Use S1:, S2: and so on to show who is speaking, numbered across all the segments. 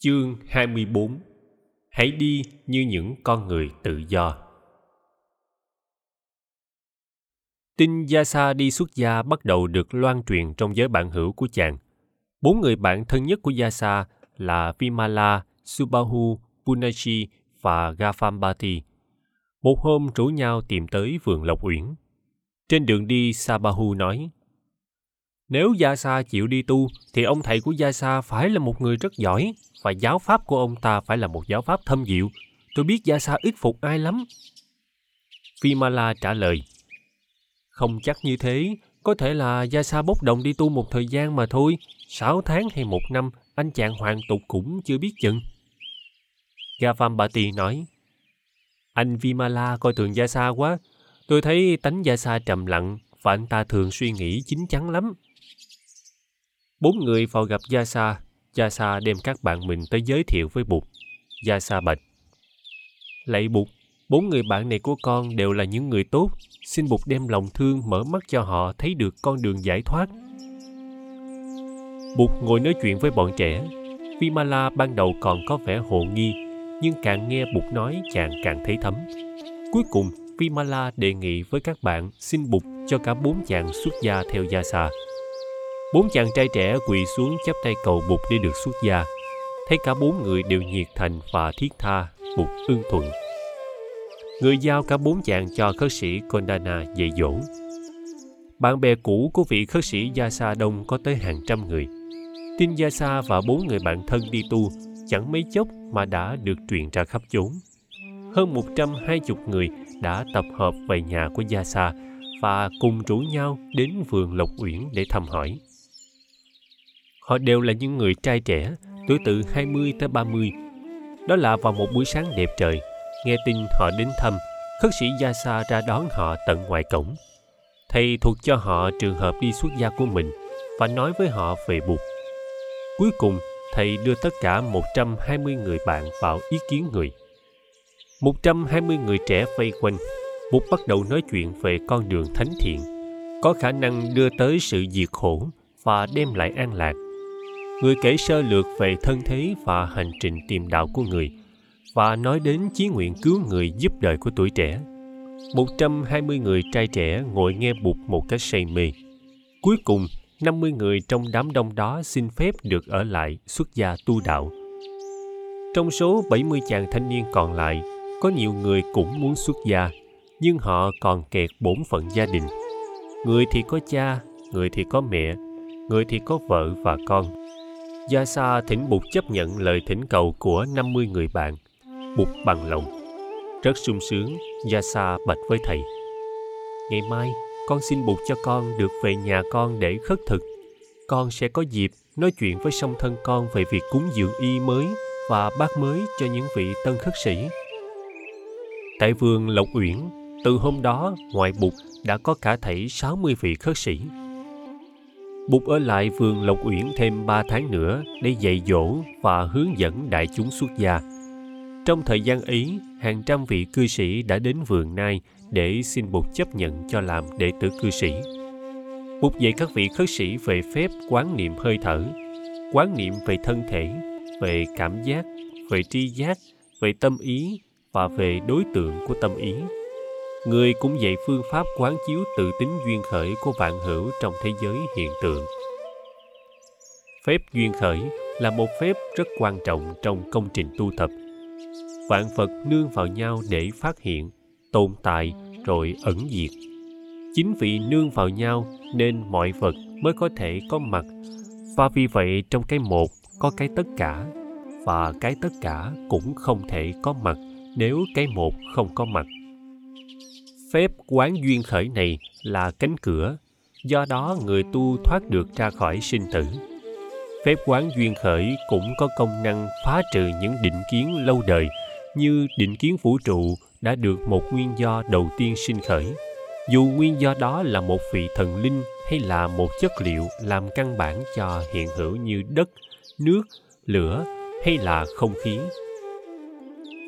S1: Chương 24 Hãy đi như những con người tự do. Tin Yasa đi xuất gia bắt đầu được loan truyền trong giới bạn hữu của chàng. Bốn người bạn thân nhất của Yasa là Vimala, Subahu, Punachi và Gafambati. Một hôm rủ nhau tìm tới vườn Lộc Uyển. Trên đường đi, Sabahu nói nếu gia sa chịu đi tu, thì ông thầy của gia sa phải là một người rất giỏi, và giáo pháp của ông ta phải là một giáo pháp thâm diệu. Tôi biết gia sa ít phục ai lắm. Vimala trả lời, không chắc như thế, có thể là gia sa bốc đồng đi tu một thời gian mà thôi, sáu tháng hay một năm, anh chàng hoàn tục cũng chưa biết chừng. Gavambati nói, anh Vimala coi thường gia sa quá, tôi thấy tánh sa trầm lặng và anh ta thường suy nghĩ chín chắn lắm. Bốn người vào gặp Yasa Yasa đem các bạn mình tới giới thiệu với Bụt. Yasa bạch. Lạy Bụt, bốn người bạn này của con đều là những người tốt. Xin Bụt đem lòng thương mở mắt cho họ thấy được con đường giải thoát. Bụt ngồi nói chuyện với bọn trẻ. Vimala ban đầu còn có vẻ hồ nghi, nhưng càng nghe Bụt nói chàng càng thấy thấm. Cuối cùng, Vimala đề nghị với các bạn xin Bụt cho cả bốn chàng xuất gia theo Yasa. Bốn chàng trai trẻ quỳ xuống chắp tay cầu Bụt để được xuất gia. Thấy cả bốn người đều nhiệt thành và thiết tha, Bụt ưng thuận. Người giao cả bốn chàng cho khất sĩ Kondana dạy dỗ. Bạn bè cũ của vị khất sĩ Yasa Đông có tới hàng trăm người. Tin Yasa và bốn người bạn thân đi tu chẳng mấy chốc mà đã được truyền ra khắp chốn. Hơn 120 người đã tập hợp về nhà của Yasa và cùng rủ nhau đến vườn Lộc Uyển để thăm hỏi. Họ đều là những người trai trẻ, tuổi từ 20 tới 30. Đó là vào một buổi sáng đẹp trời, nghe tin họ đến thăm, khất sĩ gia sa ra đón họ tận ngoài cổng. Thầy thuộc cho họ trường hợp đi xuất gia của mình và nói với họ về Bụt. Cuối cùng, thầy đưa tất cả 120 người bạn vào ý kiến người. 120 người trẻ vây quanh, Bụt bắt đầu nói chuyện về con đường thánh thiện, có khả năng đưa tới sự diệt khổ và đem lại an lạc người kể sơ lược về thân thế và hành trình tìm đạo của người và nói đến chí nguyện cứu người giúp đời của tuổi trẻ. 120 người trai trẻ ngồi nghe Bụt một cách say mê. Cuối cùng, 50 người trong đám đông đó xin phép được ở lại xuất gia tu đạo. Trong số 70 chàng thanh niên còn lại, có nhiều người cũng muốn xuất gia, nhưng họ còn kẹt bổn phận gia đình. Người thì có cha, người thì có mẹ, người thì có vợ và con Gia Sa thỉnh Bụt chấp nhận lời thỉnh cầu của 50 người bạn. Bụt bằng lòng. Rất sung sướng, Gia Sa bạch với thầy. Ngày mai, con xin Bụt cho con được về nhà con để khất thực. Con sẽ có dịp nói chuyện với song thân con về việc cúng dường y mới và bác mới cho những vị tân khất sĩ. Tại vườn Lộc Uyển, từ hôm đó, ngoài Bụt đã có cả thảy 60 vị khất sĩ. Bụt ở lại vườn Lộc Uyển thêm 3 tháng nữa để dạy dỗ và hướng dẫn đại chúng xuất gia. Trong thời gian ấy, hàng trăm vị cư sĩ đã đến vườn Nai để xin Bụt chấp nhận cho làm đệ tử cư sĩ. Bụt dạy các vị khất sĩ về phép quán niệm hơi thở, quán niệm về thân thể, về cảm giác, về tri giác, về tâm ý và về đối tượng của tâm ý người cũng dạy phương pháp quán chiếu tự tính duyên khởi của vạn hữu trong thế giới hiện tượng. Phép duyên khởi là một phép rất quan trọng trong công trình tu tập. Vạn vật nương vào nhau để phát hiện, tồn tại rồi ẩn diệt. Chính vì nương vào nhau nên mọi vật mới có thể có mặt. Và vì vậy trong cái một có cái tất cả, và cái tất cả cũng không thể có mặt nếu cái một không có mặt phép quán duyên khởi này là cánh cửa. Do đó người tu thoát được ra khỏi sinh tử. Phép quán duyên khởi cũng có công năng phá trừ những định kiến lâu đời, như định kiến vũ trụ đã được một nguyên do đầu tiên sinh khởi. Dù nguyên do đó là một vị thần linh hay là một chất liệu làm căn bản cho hiện hữu như đất, nước, lửa hay là không khí.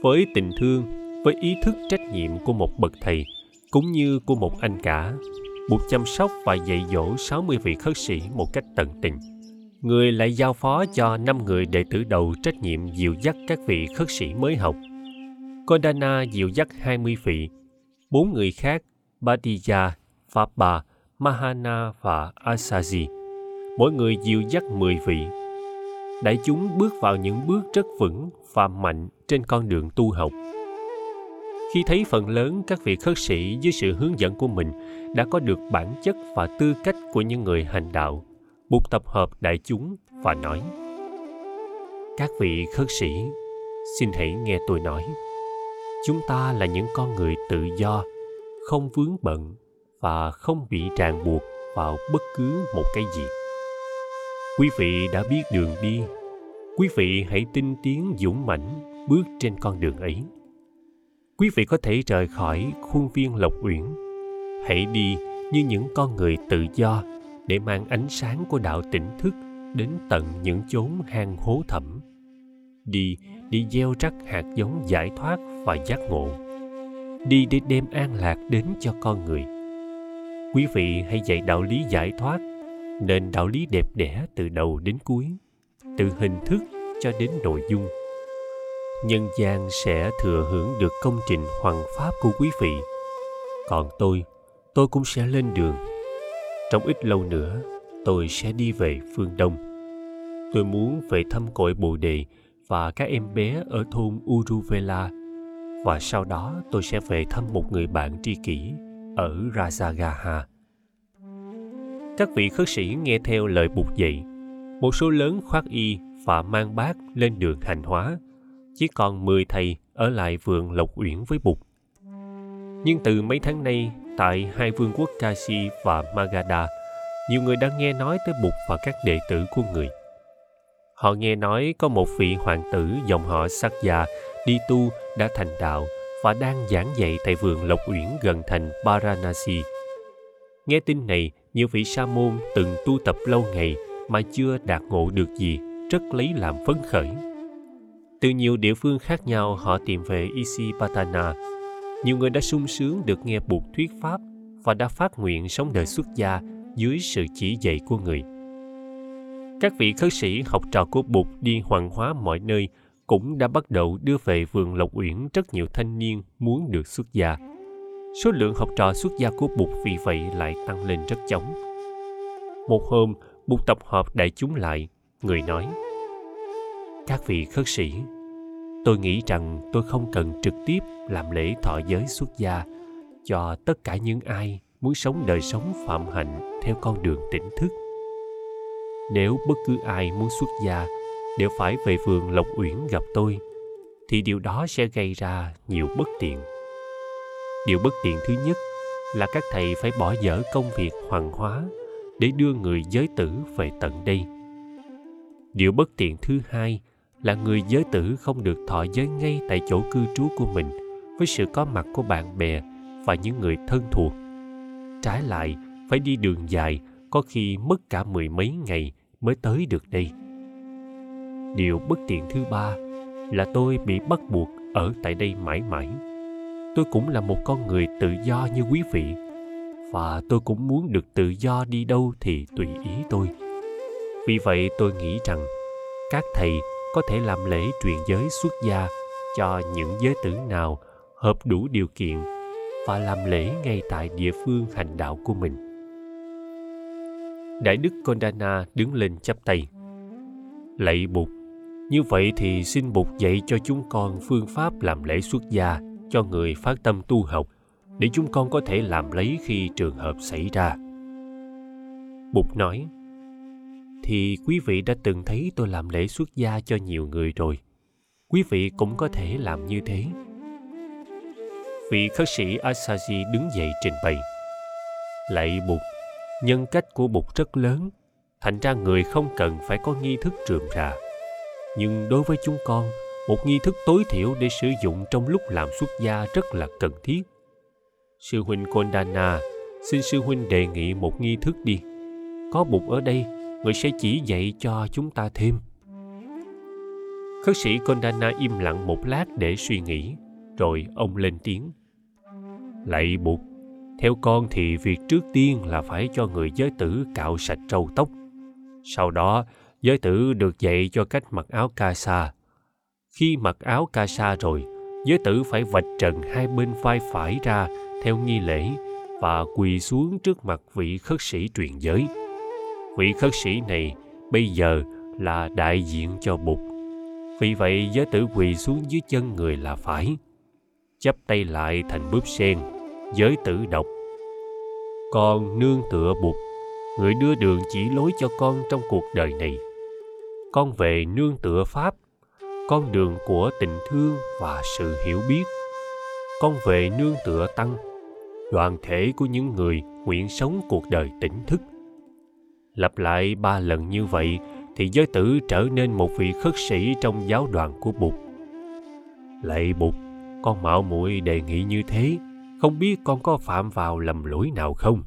S1: Với tình thương, với ý thức trách nhiệm của một bậc thầy cũng như của một anh cả, buộc chăm sóc và dạy dỗ 60 vị khất sĩ một cách tận tình. người lại giao phó cho năm người đệ tử đầu trách nhiệm dìu dắt các vị khất sĩ mới học. Kodana dìu dắt 20 vị, bốn người khác Badiya, Phapa, Mahana và Asaji. Mỗi người dìu dắt 10 vị. Đại chúng bước vào những bước rất vững và mạnh trên con đường tu học. Khi thấy phần lớn các vị khất sĩ dưới sự hướng dẫn của mình đã có được bản chất và tư cách của những người hành đạo, Bụt tập hợp đại chúng và nói Các vị khất sĩ, xin hãy nghe tôi nói. Chúng ta là những con người tự do, không vướng bận và không bị ràng buộc vào bất cứ một cái gì. Quý vị đã biết đường đi, quý vị hãy tinh tiến dũng mãnh bước trên con đường ấy. Quý vị có thể rời khỏi khuôn viên Lộc Uyển, hãy đi như những con người tự do để mang ánh sáng của đạo tỉnh thức đến tận những chốn hang hố thẳm. Đi đi gieo rắc hạt giống giải thoát và giác ngộ. Đi để đem an lạc đến cho con người. Quý vị hãy dạy đạo lý giải thoát nên đạo lý đẹp đẽ từ đầu đến cuối từ hình thức cho đến nội dung nhân gian sẽ thừa hưởng được công trình hoàng pháp của quý vị. Còn tôi tôi cũng sẽ lên đường. Trong ít lâu nữa, tôi sẽ đi về phương đông. Tôi muốn về thăm cội bồ đề và các em bé ở thôn uruvela. Và sau đó tôi sẽ về thăm một người bạn tri kỷ ở rajagaha. Các vị khất sĩ nghe theo lời bục dạy. Một số lớn khoác y và mang bát lên đường hành hóa chỉ còn 10 thầy ở lại vườn Lộc Uyển với Bụt. Nhưng từ mấy tháng nay, tại hai vương quốc Kashi và Magadha, nhiều người đã nghe nói tới Bụt và các đệ tử của người. Họ nghe nói có một vị hoàng tử dòng họ Sakya đi tu đã thành đạo và đang giảng dạy tại vườn Lộc Uyển gần thành Varanasi. Nghe tin này, nhiều vị sa môn từng tu tập lâu ngày mà chưa đạt ngộ được gì, rất lấy làm phấn khởi. Từ nhiều địa phương khác nhau họ tìm về Isipatana. Nhiều người đã sung sướng được nghe buộc thuyết pháp và đã phát nguyện sống đời xuất gia dưới sự chỉ dạy của người. Các vị khất sĩ học trò của Bụt đi hoàng hóa mọi nơi cũng đã bắt đầu đưa về vườn Lộc Uyển rất nhiều thanh niên muốn được xuất gia. Số lượng học trò xuất gia của Bụt vì vậy lại tăng lên rất chóng. Một hôm, Bụt tập hợp đại chúng lại, người nói các vị khất sĩ, tôi nghĩ rằng tôi không cần trực tiếp làm lễ thọ giới xuất gia cho tất cả những ai muốn sống đời sống phạm hạnh theo con đường tỉnh thức. Nếu bất cứ ai muốn xuất gia đều phải về vườn lộc uyển gặp tôi thì điều đó sẽ gây ra nhiều bất tiện. Điều bất tiện thứ nhất là các thầy phải bỏ dở công việc hoàng hóa để đưa người giới tử về tận đây. Điều bất tiện thứ hai là người giới tử không được thọ giới ngay tại chỗ cư trú của mình với sự có mặt của bạn bè và những người thân thuộc. Trái lại, phải đi đường dài, có khi mất cả mười mấy ngày mới tới được đây. Điều bất tiện thứ ba là tôi bị bắt buộc ở tại đây mãi mãi. Tôi cũng là một con người tự do như quý vị, và tôi cũng muốn được tự do đi đâu thì tùy ý tôi. Vì vậy tôi nghĩ rằng, các thầy có thể làm lễ truyền giới xuất gia cho những giới tử nào hợp đủ điều kiện và làm lễ ngay tại địa phương hành đạo của mình. Đại đức Kondana đứng lên chắp tay. Lạy Bụt, như vậy thì xin Bụt dạy cho chúng con phương pháp làm lễ xuất gia cho người phát tâm tu học để chúng con có thể làm lấy khi trường hợp xảy ra. Bụt nói, thì quý vị đã từng thấy tôi làm lễ xuất gia cho nhiều người rồi. Quý vị cũng có thể làm như thế vị khất sĩ Asaji đứng dậy trình bày. Lạy Bụt, nhân cách của Bụt rất lớn, thành ra người không cần phải có nghi thức rườm rà. Nhưng đối với chúng con, một nghi thức tối thiểu để sử dụng trong lúc làm xuất gia rất là cần thiết. Sư huynh Kondana, xin sư huynh đề nghị một nghi thức đi. Có Bụt ở đây, người sẽ chỉ dạy cho chúng ta thêm. Khất sĩ Kondana im lặng một lát để suy nghĩ, rồi ông lên tiếng lạy bụt theo con thì việc trước tiên là phải cho người giới tử cạo sạch râu tóc sau đó giới tử được dạy cho cách mặc áo ca sa. Khi mặc áo ca sa rồi, giới tử phải vạch trần hai bên vai phải ra theo nghi lễ và quỳ xuống trước mặt vị khất sĩ truyền giới. Vị khất sĩ này bây giờ là đại diện cho Bụt. Vì vậy giới tử quỳ xuống dưới chân người là phải. Chắp tay lại thành búp sen, giới tử đọc. Con nương tựa Bụt, người đưa đường chỉ lối cho con trong cuộc đời này. Con về nương tựa Pháp, con đường của tình thương và sự hiểu biết. Con về nương tựa Tăng, đoàn thể của những người nguyện sống cuộc đời tỉnh thức. Lặp lại ba lần như vậy thì giới tử trở nên một vị khất sĩ trong giáo đoàn của Bụt. Lạy Bụt, con mạo muội đề nghị như thế, không biết con có phạm vào lầm lỗi nào không?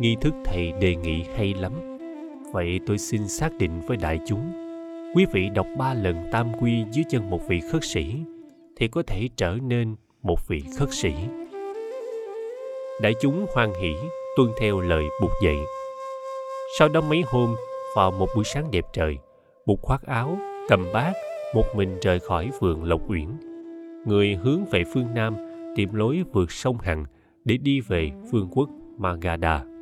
S1: Nghi thức thầy đề nghị hay lắm. Vậy tôi xin xác định với đại chúng, quý vị đọc ba lần tam quy dưới chân một vị khất sĩ thì có thể trở nên một vị khất sĩ. Đại chúng hoan hỷ tuân theo lời buộc dạy sau đó mấy hôm, vào một buổi sáng đẹp trời, Bụt khoác áo, cầm bát, một mình rời khỏi vườn Lộc Uyển. Người hướng về phương Nam, tìm lối vượt sông Hằng để đi về vương quốc Magadha.